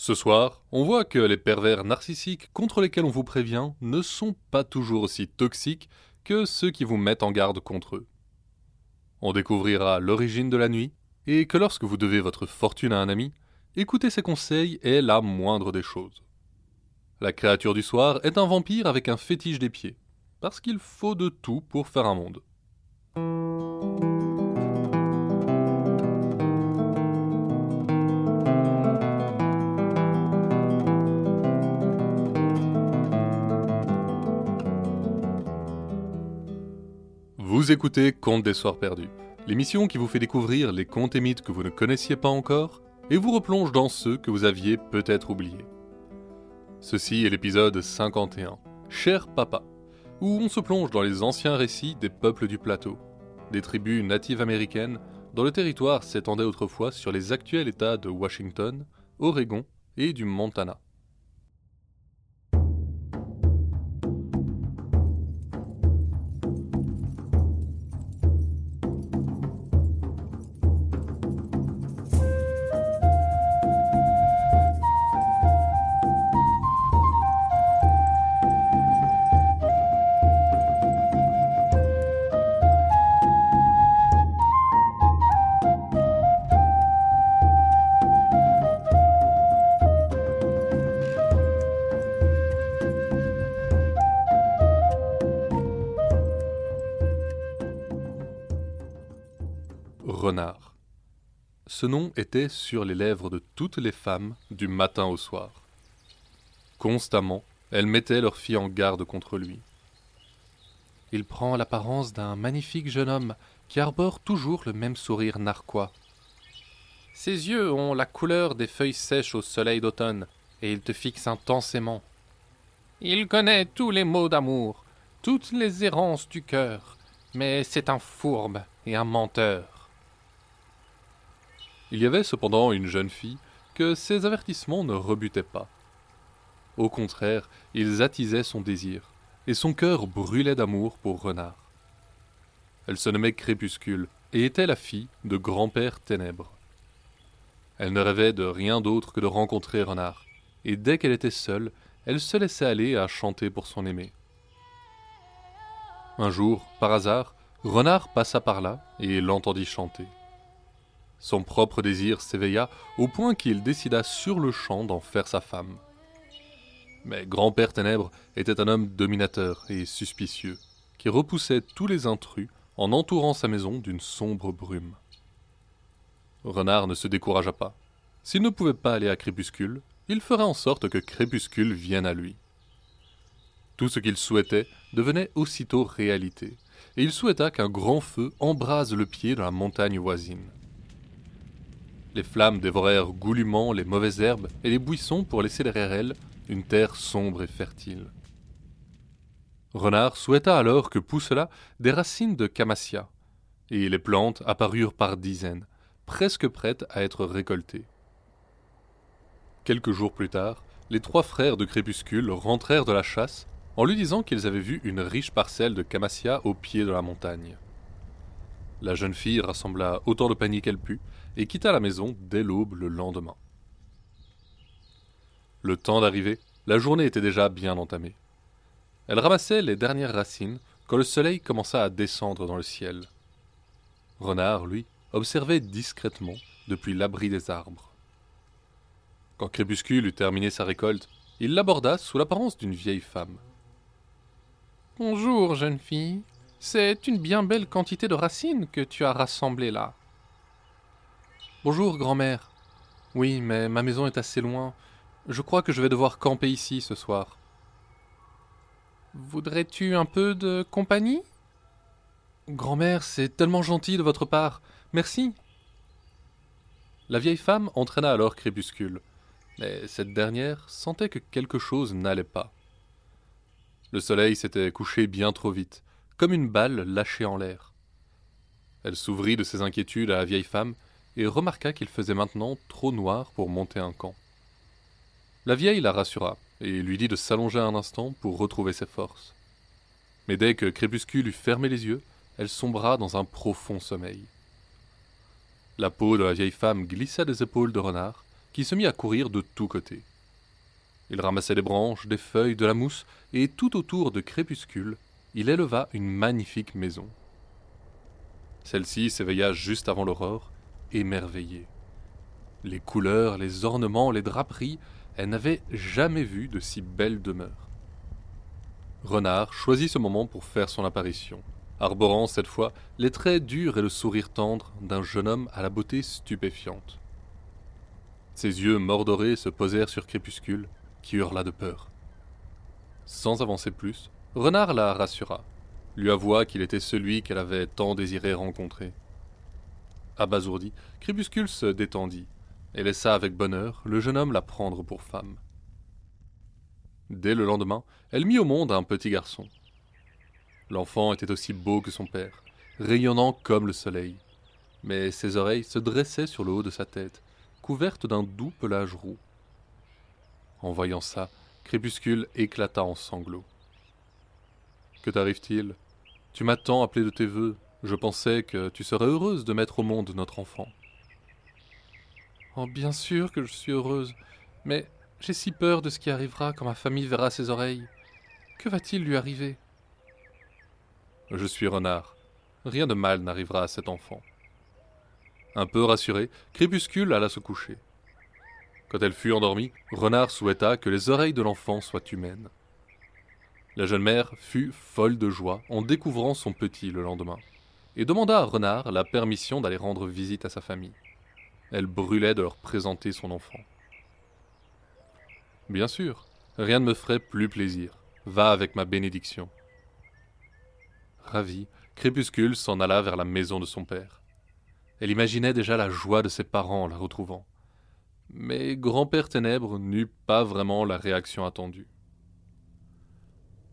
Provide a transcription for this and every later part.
Ce soir, on voit que les pervers narcissiques contre lesquels on vous prévient ne sont pas toujours aussi toxiques que ceux qui vous mettent en garde contre eux. On découvrira l'origine de la nuit, et que lorsque vous devez votre fortune à un ami, écouter ses conseils est la moindre des choses. La créature du soir est un vampire avec un fétiche des pieds, parce qu'il faut de tout pour faire un monde. Vous écoutez Contes des Soirs Perdus, l'émission qui vous fait découvrir les contes et mythes que vous ne connaissiez pas encore et vous replonge dans ceux que vous aviez peut-être oubliés. Ceci est l'épisode 51, Cher Papa, où on se plonge dans les anciens récits des peuples du plateau, des tribus natives américaines dont le territoire s'étendait autrefois sur les actuels États de Washington, Oregon et du Montana. Ce nom était sur les lèvres de toutes les femmes du matin au soir. Constamment, elles mettaient leur fille en garde contre lui. Il prend l'apparence d'un magnifique jeune homme qui arbore toujours le même sourire narquois. Ses yeux ont la couleur des feuilles sèches au soleil d'automne, et il te fixe intensément. Il connaît tous les mots d'amour, toutes les errances du cœur, mais c'est un fourbe et un menteur. Il y avait cependant une jeune fille que ces avertissements ne rebutaient pas. Au contraire, ils attisaient son désir, et son cœur brûlait d'amour pour Renard. Elle se nommait Crépuscule, et était la fille de grand-père Ténèbres. Elle ne rêvait de rien d'autre que de rencontrer Renard, et dès qu'elle était seule, elle se laissait aller à chanter pour son aimé. Un jour, par hasard, Renard passa par là et l'entendit chanter. Son propre désir s'éveilla au point qu'il décida sur le champ d'en faire sa femme. Mais grand-père Ténèbres était un homme dominateur et suspicieux, qui repoussait tous les intrus en entourant sa maison d'une sombre brume. Renard ne se découragea pas. S'il ne pouvait pas aller à Crépuscule, il ferait en sorte que Crépuscule vienne à lui. Tout ce qu'il souhaitait devenait aussitôt réalité, et il souhaita qu'un grand feu embrase le pied de la montagne voisine. Les flammes dévorèrent goulûment les mauvaises herbes et les buissons pour laisser derrière elles une terre sombre et fertile. Renard souhaita alors que poussent là des racines de camassia, et les plantes apparurent par dizaines, presque prêtes à être récoltées. Quelques jours plus tard, les trois frères de Crépuscule rentrèrent de la chasse en lui disant qu'ils avaient vu une riche parcelle de camassia au pied de la montagne. La jeune fille rassembla autant de paniers qu'elle put et quitta la maison dès l'aube le lendemain. Le temps d'arriver, la journée était déjà bien entamée. Elle ramassait les dernières racines quand le soleil commença à descendre dans le ciel. Renard, lui, observait discrètement depuis l'abri des arbres. Quand Crépuscule eut terminé sa récolte, il l'aborda sous l'apparence d'une vieille femme. Bonjour, jeune fille. C'est une bien belle quantité de racines que tu as rassemblées là. Bonjour, grand-mère. Oui, mais ma maison est assez loin. Je crois que je vais devoir camper ici ce soir. Voudrais-tu un peu de compagnie? Grand-mère, c'est tellement gentil de votre part. Merci. La vieille femme entraîna alors Crépuscule, mais cette dernière sentait que quelque chose n'allait pas. Le soleil s'était couché bien trop vite, comme une balle lâchée en l'air. Elle s'ouvrit de ses inquiétudes à la vieille femme et remarqua qu'il faisait maintenant trop noir pour monter un camp. La vieille la rassura et lui dit de s'allonger un instant pour retrouver ses forces. Mais dès que Crépuscule eut fermé les yeux, elle sombra dans un profond sommeil. La peau de la vieille femme glissa des épaules de Renard, qui se mit à courir de tous côtés. Il ramassait des branches, des feuilles, de la mousse, et tout autour de Crépuscule, il éleva une magnifique maison. Celle-ci s'éveilla juste avant l'aurore, émerveillée. Les couleurs, les ornements, les draperies, elle n'avait jamais vu de si belle demeure. Renard choisit ce moment pour faire son apparition, arborant cette fois les traits durs et le sourire tendre d'un jeune homme à la beauté stupéfiante. Ses yeux mordorés se posèrent sur Crépuscule, qui hurla de peur. Sans avancer plus, Renard la rassura, lui avoua qu'il était celui qu'elle avait tant désiré rencontrer. Abasourdi, Crépuscule se détendit, et laissa avec bonheur le jeune homme la prendre pour femme. Dès le lendemain, elle mit au monde un petit garçon. L'enfant était aussi beau que son père, rayonnant comme le soleil, mais ses oreilles se dressaient sur le haut de sa tête, couvertes d'un doux pelage roux. En voyant ça, Crépuscule éclata en sanglots. Que t'arrive-t-il? Tu m'as tant appelé de tes voeux, je pensais que tu serais heureuse de mettre au monde notre enfant. Oh, bien sûr que je suis heureuse, mais j'ai si peur de ce qui arrivera quand ma famille verra ses oreilles. Que va-t-il lui arriver? Je suis renard. Rien de mal n'arrivera à cet enfant. Un peu rassuré, Crépuscule alla se coucher. Quand elle fut endormie, Renard souhaita que les oreilles de l'enfant soient humaines. La jeune mère fut folle de joie en découvrant son petit le lendemain, et demanda à Renard la permission d'aller rendre visite à sa famille. Elle brûlait de leur présenter son enfant. Bien sûr, rien ne me ferait plus plaisir. Va avec ma bénédiction. Ravi, Crépuscule s'en alla vers la maison de son père. Elle imaginait déjà la joie de ses parents en la retrouvant. Mais grand-père Ténèbres n'eut pas vraiment la réaction attendue.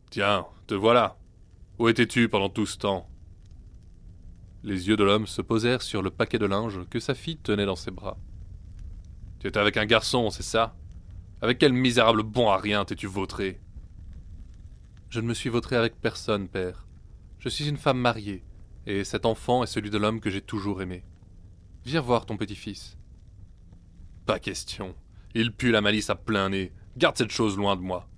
Tiens, te voilà. Où étais-tu pendant tout ce temps? Les yeux de l'homme se posèrent sur le paquet de linge que sa fille tenait dans ses bras. Tu étais avec un garçon, c'est ça? Avec quel misérable bon à rien t'es-tu vautré Je ne me suis vautré avec personne, père. Je suis une femme mariée, et cet enfant est celui de l'homme que j'ai toujours aimé. Viens voir ton petit-fils. Pas question. Il pue la malice à plein nez. Garde cette chose loin de moi.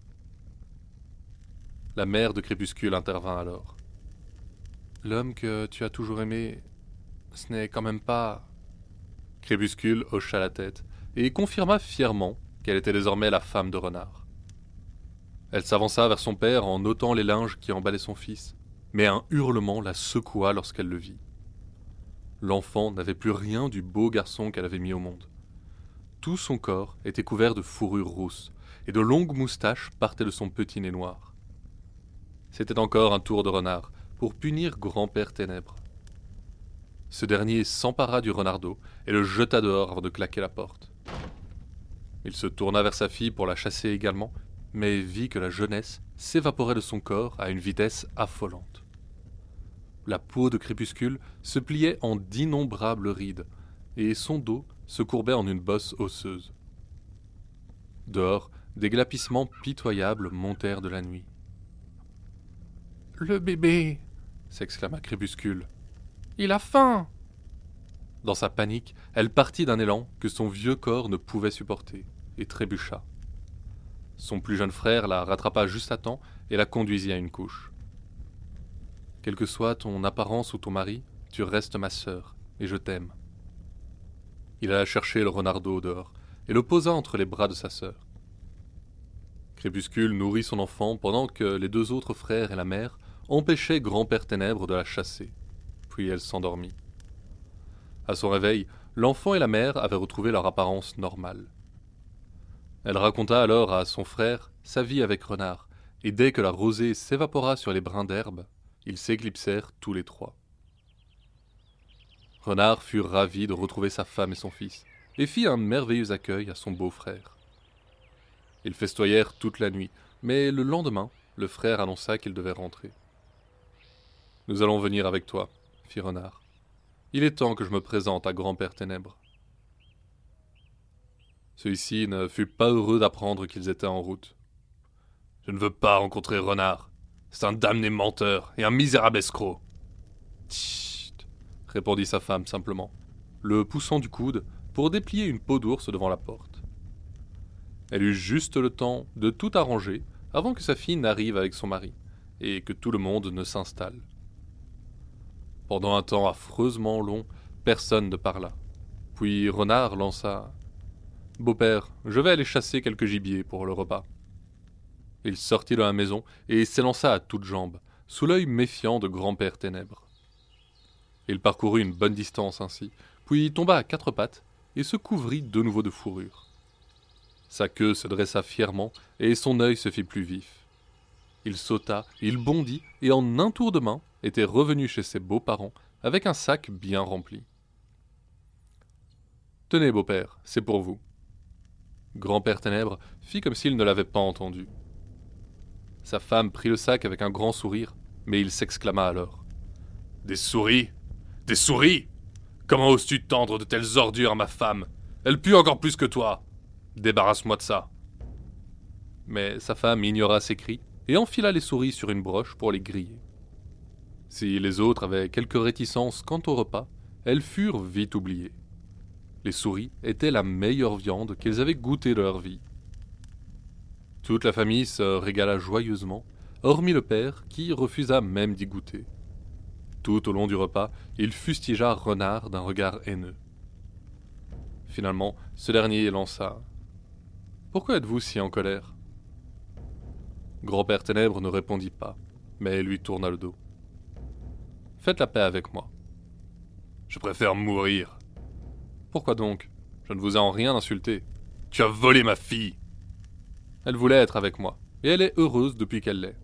La mère de Crépuscule intervint alors. L'homme que tu as toujours aimé, ce n'est quand même pas. Crépuscule hocha la tête et confirma fièrement qu'elle était désormais la femme de Renard. Elle s'avança vers son père en ôtant les linges qui emballaient son fils, mais un hurlement la secoua lorsqu'elle le vit. L'enfant n'avait plus rien du beau garçon qu'elle avait mis au monde. Tout son corps était couvert de fourrure rousse, et de longues moustaches partaient de son petit nez noir. C'était encore un tour de renard, pour punir grand-père Ténèbres. Ce dernier s'empara du renardeau et le jeta dehors avant de claquer la porte. Il se tourna vers sa fille pour la chasser également, mais vit que la jeunesse s'évaporait de son corps à une vitesse affolante. La peau de crépuscule se pliait en d'innombrables rides, et son dos se courbait en une bosse osseuse. Dehors, des glapissements pitoyables montèrent de la nuit. Le bébé s'exclama Crépuscule. Il a faim Dans sa panique, elle partit d'un élan que son vieux corps ne pouvait supporter, et trébucha. Son plus jeune frère la rattrapa juste à temps et la conduisit à une couche. Quelle que soit ton apparence ou ton mari, tu restes ma sœur, et je t'aime. Il alla chercher le renardeau dehors, et le posa entre les bras de sa sœur. Crépuscule nourrit son enfant pendant que les deux autres frères et la mère empêchait grand-père Ténèbres de la chasser. Puis elle s'endormit. À son réveil, l'enfant et la mère avaient retrouvé leur apparence normale. Elle raconta alors à son frère sa vie avec Renard, et dès que la rosée s'évapora sur les brins d'herbe, ils s'éclipsèrent tous les trois. Renard fut ravi de retrouver sa femme et son fils, et fit un merveilleux accueil à son beau-frère. Ils festoyèrent toute la nuit, mais le lendemain, le frère annonça qu'il devait rentrer. Nous allons venir avec toi, fit Renard. Il est temps que je me présente à grand-père Ténèbres. Celui-ci ne fut pas heureux d'apprendre qu'ils étaient en route. Je ne veux pas rencontrer Renard. C'est un damné menteur et un misérable escroc. Tchit, répondit sa femme simplement, le poussant du coude pour déplier une peau d'ours devant la porte. Elle eut juste le temps de tout arranger avant que sa fille n'arrive avec son mari et que tout le monde ne s'installe. Pendant un temps affreusement long, personne ne parla. Puis Renard lança Beau-père, je vais aller chasser quelques gibiers pour le repas. Il sortit de la maison et s'élança à toutes jambes, sous l'œil méfiant de grand-père Ténèbres. Il parcourut une bonne distance ainsi, puis tomba à quatre pattes et se couvrit de nouveau de fourrure. Sa queue se dressa fièrement et son œil se fit plus vif. Il sauta, il bondit et en un tour de main était revenu chez ses beaux-parents avec un sac bien rempli. Tenez, beau-père, c'est pour vous. Grand-père Ténèbres fit comme s'il ne l'avait pas entendu. Sa femme prit le sac avec un grand sourire, mais il s'exclama alors. Des souris Des souris Comment oses-tu tendre de telles ordures à ma femme? Elle pue encore plus que toi Débarrasse-moi de ça. Mais sa femme ignora ses cris et enfila les souris sur une broche pour les griller. Si les autres avaient quelques réticences quant au repas, elles furent vite oubliées. Les souris étaient la meilleure viande qu'ils avaient goûtée de leur vie. Toute la famille se régala joyeusement, hormis le père qui refusa même d'y goûter. Tout au long du repas, il fustigea Renard d'un regard haineux. Finalement, ce dernier lança Pourquoi êtes-vous si en colère? Grand-père Ténèbres ne répondit pas, mais lui tourna le dos. Faites la paix avec moi. Je préfère mourir. Pourquoi donc? Je ne vous ai en rien insulté. Tu as volé ma fille. Elle voulait être avec moi, et elle est heureuse depuis qu'elle l'est.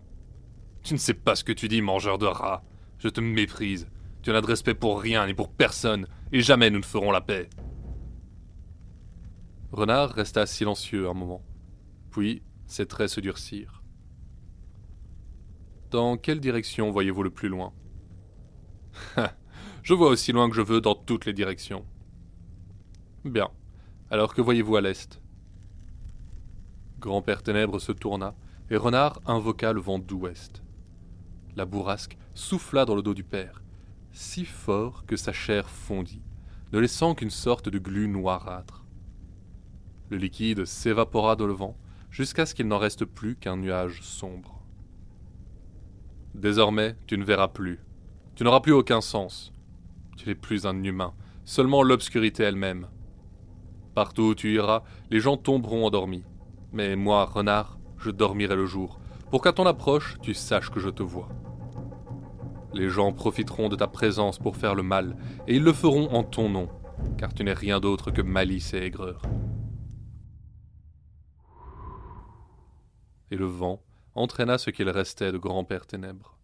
Tu ne sais pas ce que tu dis, mangeur de rats. Je te méprise. Tu n'as de respect pour rien ni pour personne, et jamais nous ne ferons la paix. Renard resta silencieux un moment. Puis ses traits se durcirent. Dans quelle direction voyez-vous le plus loin? Je vois aussi loin que je veux dans toutes les directions. Bien. Alors que voyez-vous à l'est? Grand-père Ténèbres se tourna, et Renard invoqua le vent d'ouest la bourrasque souffla dans le dos du père, si fort que sa chair fondit, ne laissant qu'une sorte de glu noirâtre. Le liquide s'évapora dans le vent jusqu'à ce qu'il n'en reste plus qu'un nuage sombre. Désormais, tu ne verras plus. Tu n'auras plus aucun sens. Tu n'es plus un humain, seulement l'obscurité elle-même. Partout où tu iras, les gens tomberont endormis. Mais moi, renard, je dormirai le jour, pour qu'à ton approche, tu saches que je te vois. Les gens profiteront de ta présence pour faire le mal, et ils le feront en ton nom, car tu n'es rien d'autre que malice et aigreur. Et le vent entraîna ce qu'il restait de grand-père ténèbres.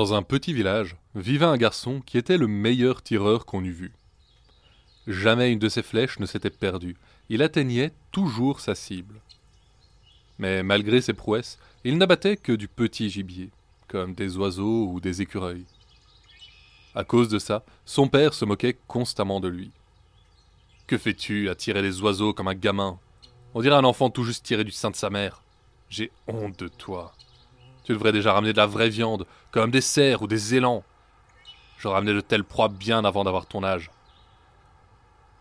Dans un petit village vivait un garçon qui était le meilleur tireur qu'on eût vu. Jamais une de ses flèches ne s'était perdue, il atteignait toujours sa cible. Mais malgré ses prouesses, il n'abattait que du petit gibier, comme des oiseaux ou des écureuils. À cause de ça, son père se moquait constamment de lui. Que fais-tu à tirer des oiseaux comme un gamin? On dirait un enfant tout juste tiré du sein de sa mère. J'ai honte de toi. Tu devrais déjà ramener de la vraie viande, comme des cerfs ou des élans. Je ramenais de telles proies bien avant d'avoir ton âge.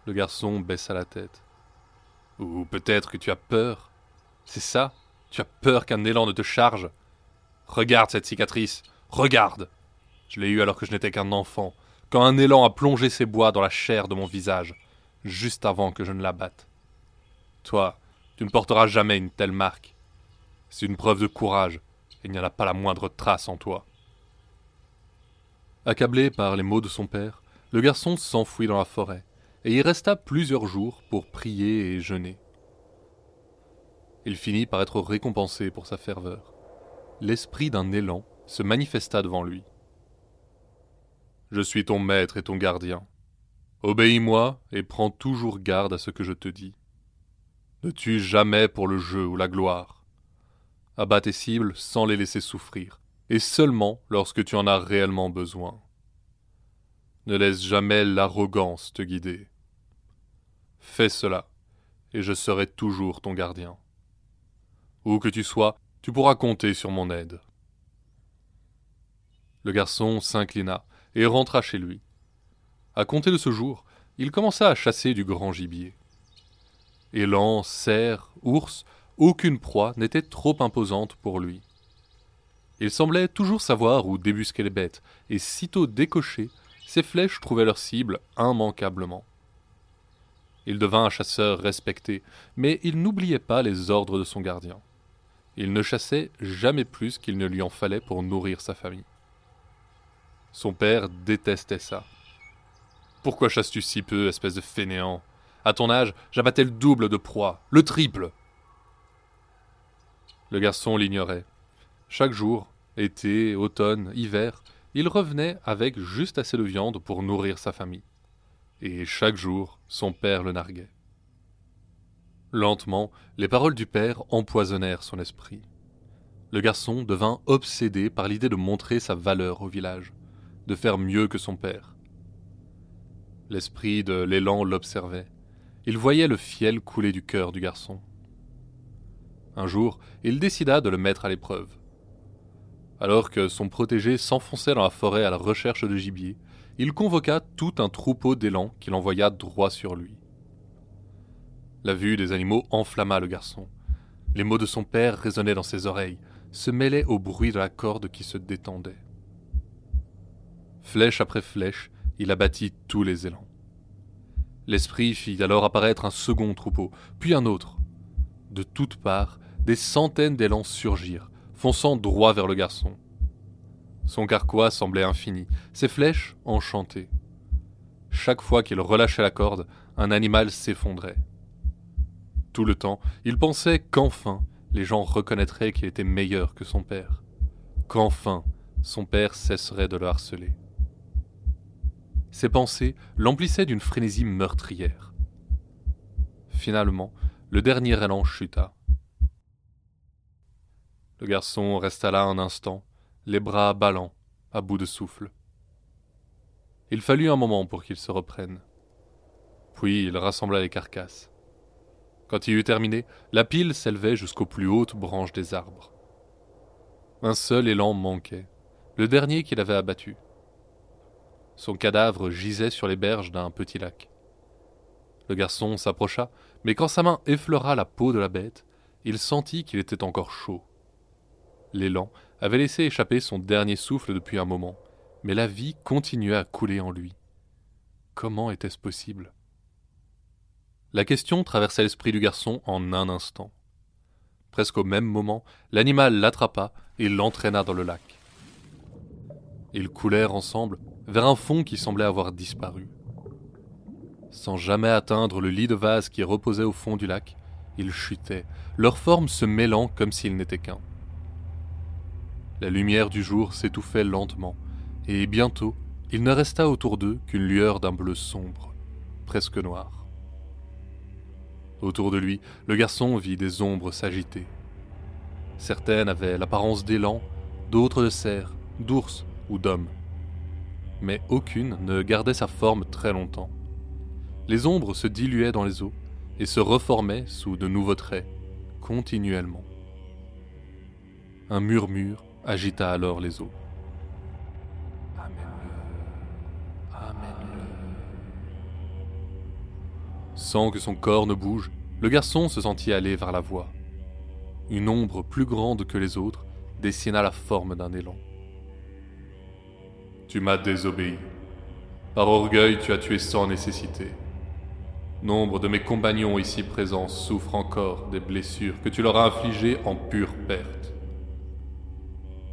Le garçon baissa la tête. Ou peut-être que tu as peur. C'est ça Tu as peur qu'un élan ne te charge Regarde cette cicatrice. Regarde Je l'ai eue alors que je n'étais qu'un enfant, quand un élan a plongé ses bois dans la chair de mon visage, juste avant que je ne la batte. Toi, tu ne porteras jamais une telle marque. C'est une preuve de courage, il n'y en a pas la moindre trace en toi. Accablé par les mots de son père, le garçon s'enfuit dans la forêt, et y resta plusieurs jours pour prier et jeûner. Il finit par être récompensé pour sa ferveur. L'esprit d'un élan se manifesta devant lui. Je suis ton maître et ton gardien. Obéis-moi et prends toujours garde à ce que je te dis. Ne tue jamais pour le jeu ou la gloire. Abat tes cibles sans les laisser souffrir, et seulement lorsque tu en as réellement besoin. Ne laisse jamais l'arrogance te guider. Fais cela, et je serai toujours ton gardien. Où que tu sois, tu pourras compter sur mon aide. Le garçon s'inclina et rentra chez lui. À compter de ce jour, il commença à chasser du grand gibier. Élan, cerf, ours, aucune proie n'était trop imposante pour lui. Il semblait toujours savoir où débusquer les bêtes, et sitôt décochées, ses flèches trouvaient leur cible immanquablement. Il devint un chasseur respecté, mais il n'oubliait pas les ordres de son gardien. Il ne chassait jamais plus qu'il ne lui en fallait pour nourrir sa famille. Son père détestait ça. Pourquoi chasses-tu si peu, espèce de fainéant? À ton âge, j'abattais le double de proie, le triple. Le garçon l'ignorait. Chaque jour, été, automne, hiver, il revenait avec juste assez de viande pour nourrir sa famille. Et chaque jour, son père le narguait. Lentement, les paroles du père empoisonnèrent son esprit. Le garçon devint obsédé par l'idée de montrer sa valeur au village de faire mieux que son père. L'esprit de l'élan l'observait. Il voyait le fiel couler du cœur du garçon. Un jour, il décida de le mettre à l'épreuve. Alors que son protégé s'enfonçait dans la forêt à la recherche de gibier, il convoqua tout un troupeau d'élans qu'il envoya droit sur lui. La vue des animaux enflamma le garçon. Les mots de son père résonnaient dans ses oreilles, se mêlaient au bruit de la corde qui se détendait. Flèche après flèche, il abattit tous les élans. L'esprit fit alors apparaître un second troupeau, puis un autre. De toutes parts, des centaines d'élans surgirent, fonçant droit vers le garçon. Son carquois semblait infini, ses flèches enchantées. Chaque fois qu'il relâchait la corde, un animal s'effondrait. Tout le temps, il pensait qu'enfin les gens reconnaîtraient qu'il était meilleur que son père, qu'enfin son père cesserait de le harceler. Ses pensées l'emplissaient d'une frénésie meurtrière. Finalement, le dernier élan chuta. Le garçon resta là un instant, les bras ballants, à bout de souffle. Il fallut un moment pour qu'il se reprenne. Puis il rassembla les carcasses. Quand il eut terminé, la pile s'élevait jusqu'aux plus hautes branches des arbres. Un seul élan manquait, le dernier qu'il avait abattu. Son cadavre gisait sur les berges d'un petit lac. Le garçon s'approcha, mais quand sa main effleura la peau de la bête, il sentit qu'il était encore chaud. L'élan avait laissé échapper son dernier souffle depuis un moment, mais la vie continuait à couler en lui. Comment était-ce possible? La question traversa l'esprit du garçon en un instant. Presque au même moment, l'animal l'attrapa et l'entraîna dans le lac. Ils coulèrent ensemble vers un fond qui semblait avoir disparu. Sans jamais atteindre le lit de vase qui reposait au fond du lac, ils chutaient, leurs formes se mêlant comme s'ils n'étaient qu'un. La lumière du jour s'étouffait lentement, et bientôt il ne resta autour d'eux qu'une lueur d'un bleu sombre, presque noir. Autour de lui, le garçon vit des ombres s'agiter. Certaines avaient l'apparence d'élan, d'autres de cerfs, d'ours ou d'hommes mais aucune ne gardait sa forme très longtemps. Les ombres se diluaient dans les eaux et se reformaient sous de nouveaux traits, continuellement. Un murmure agita alors les eaux. Sans que son corps ne bouge, le garçon se sentit aller vers la voie. Une ombre plus grande que les autres dessina la forme d'un élan. Tu m'as désobéi. Par orgueil, tu as tué sans nécessité. Nombre de mes compagnons ici présents souffrent encore des blessures que tu leur as infligées en pure perte.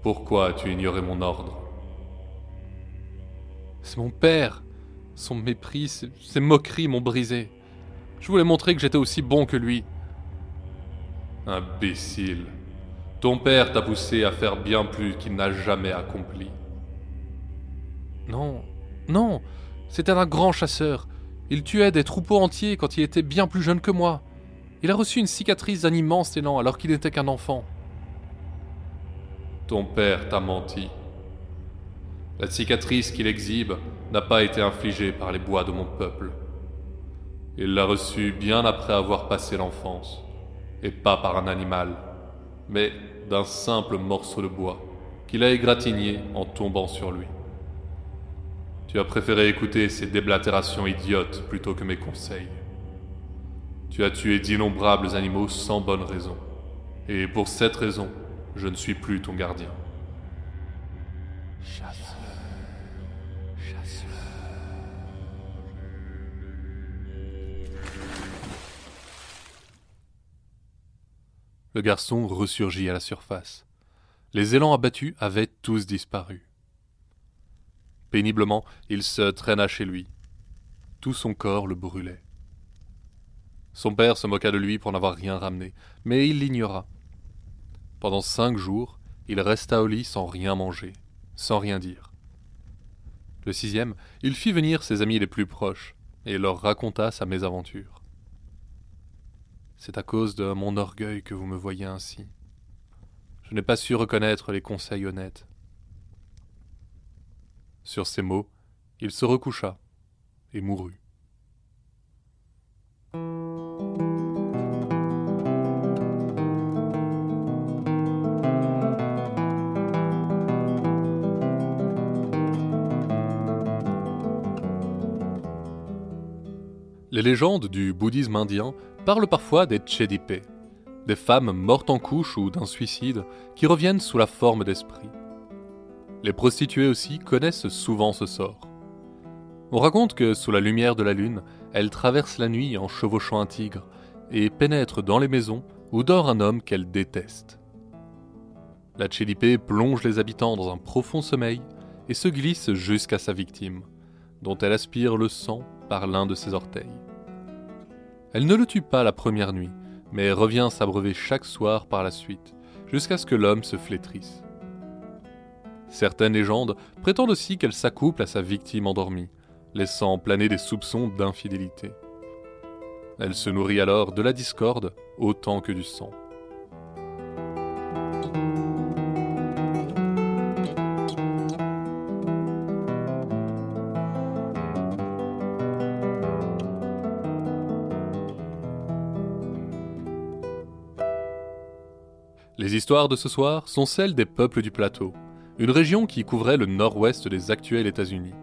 Pourquoi as-tu ignoré mon ordre? C'est mon père. Son mépris, ses moqueries m'ont brisé. Je voulais montrer que j'étais aussi bon que lui. Imbécile. Ton père t'a poussé à faire bien plus qu'il n'a jamais accompli. Non, non, c'était un grand chasseur. Il tuait des troupeaux entiers quand il était bien plus jeune que moi. Il a reçu une cicatrice d'un immense élan alors qu'il n'était qu'un enfant. Ton père t'a menti. La cicatrice qu'il exhibe n'a pas été infligée par les bois de mon peuple. Il l'a reçue bien après avoir passé l'enfance, et pas par un animal, mais d'un simple morceau de bois qu'il a égratigné en tombant sur lui. Tu as préféré écouter ces déblatérations idiotes plutôt que mes conseils. Tu as tué d'innombrables animaux sans bonne raison, et pour cette raison, je ne suis plus ton gardien. Le garçon ressurgit à la surface. Les élans abattus avaient tous disparu. Péniblement, il se traîna chez lui. Tout son corps le brûlait. Son père se moqua de lui pour n'avoir rien ramené, mais il l'ignora. Pendant cinq jours, il resta au lit sans rien manger, sans rien dire. Le sixième, il fit venir ses amis les plus proches et leur raconta sa mésaventure. C'est à cause de mon orgueil que vous me voyez ainsi. Je n'ai pas su reconnaître les conseils honnêtes. Sur ces mots, il se recoucha et mourut. Les légendes du bouddhisme indien parlent parfois des Chedipe, des femmes mortes en couche ou d'un suicide qui reviennent sous la forme d'esprits. Les prostituées aussi connaissent souvent ce sort. On raconte que, sous la lumière de la lune, elles traversent la nuit en chevauchant un tigre et pénètrent dans les maisons où dort un homme qu'elles détestent. La Chedipe plonge les habitants dans un profond sommeil et se glisse jusqu'à sa victime, dont elle aspire le sang par l'un de ses orteils. Elle ne le tue pas la première nuit, mais revient s'abreuver chaque soir par la suite, jusqu'à ce que l'homme se flétrisse. Certaines légendes prétendent aussi qu'elle s'accouple à sa victime endormie, laissant planer des soupçons d'infidélité. Elle se nourrit alors de la discorde autant que du sang. Les histoires de ce soir sont celles des peuples du plateau, une région qui couvrait le nord-ouest des actuels États-Unis.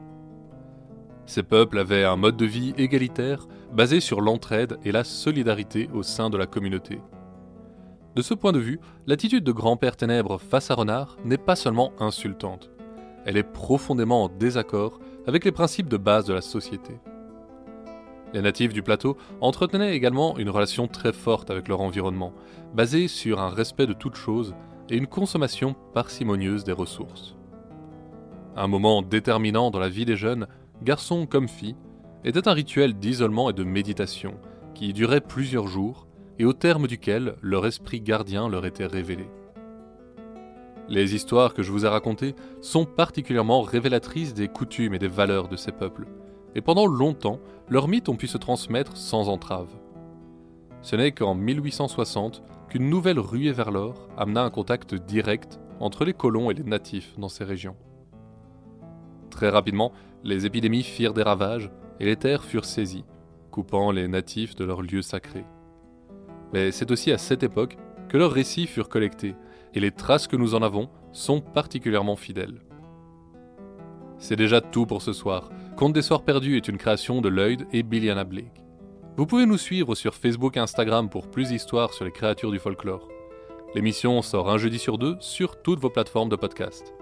Ces peuples avaient un mode de vie égalitaire basé sur l'entraide et la solidarité au sein de la communauté. De ce point de vue, l'attitude de grand-père Ténèbres face à Renard n'est pas seulement insultante, elle est profondément en désaccord avec les principes de base de la société. Les natifs du plateau entretenaient également une relation très forte avec leur environnement, basée sur un respect de toutes choses une consommation parcimonieuse des ressources. Un moment déterminant dans la vie des jeunes, garçons comme filles, était un rituel d'isolement et de méditation qui durait plusieurs jours et au terme duquel leur esprit gardien leur était révélé. Les histoires que je vous ai racontées sont particulièrement révélatrices des coutumes et des valeurs de ces peuples, et pendant longtemps, leurs mythes ont pu se transmettre sans entrave. Ce n'est qu'en 1860 qu'une nouvelle ruée vers l'or amena un contact direct entre les colons et les natifs dans ces régions. Très rapidement, les épidémies firent des ravages et les terres furent saisies, coupant les natifs de leurs lieux sacrés. Mais c'est aussi à cette époque que leurs récits furent collectés, et les traces que nous en avons sont particulièrement fidèles. C'est déjà tout pour ce soir. Conte des Soirs Perdus est une création de Lloyd et Billiana Blake. Vous pouvez nous suivre sur Facebook et Instagram pour plus d'histoires sur les créatures du folklore. L'émission sort un jeudi sur deux sur toutes vos plateformes de podcast.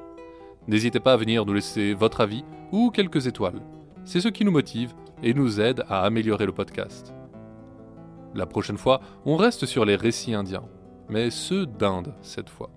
N'hésitez pas à venir nous laisser votre avis ou quelques étoiles. C'est ce qui nous motive et nous aide à améliorer le podcast. La prochaine fois, on reste sur les récits indiens, mais ceux d'Inde cette fois.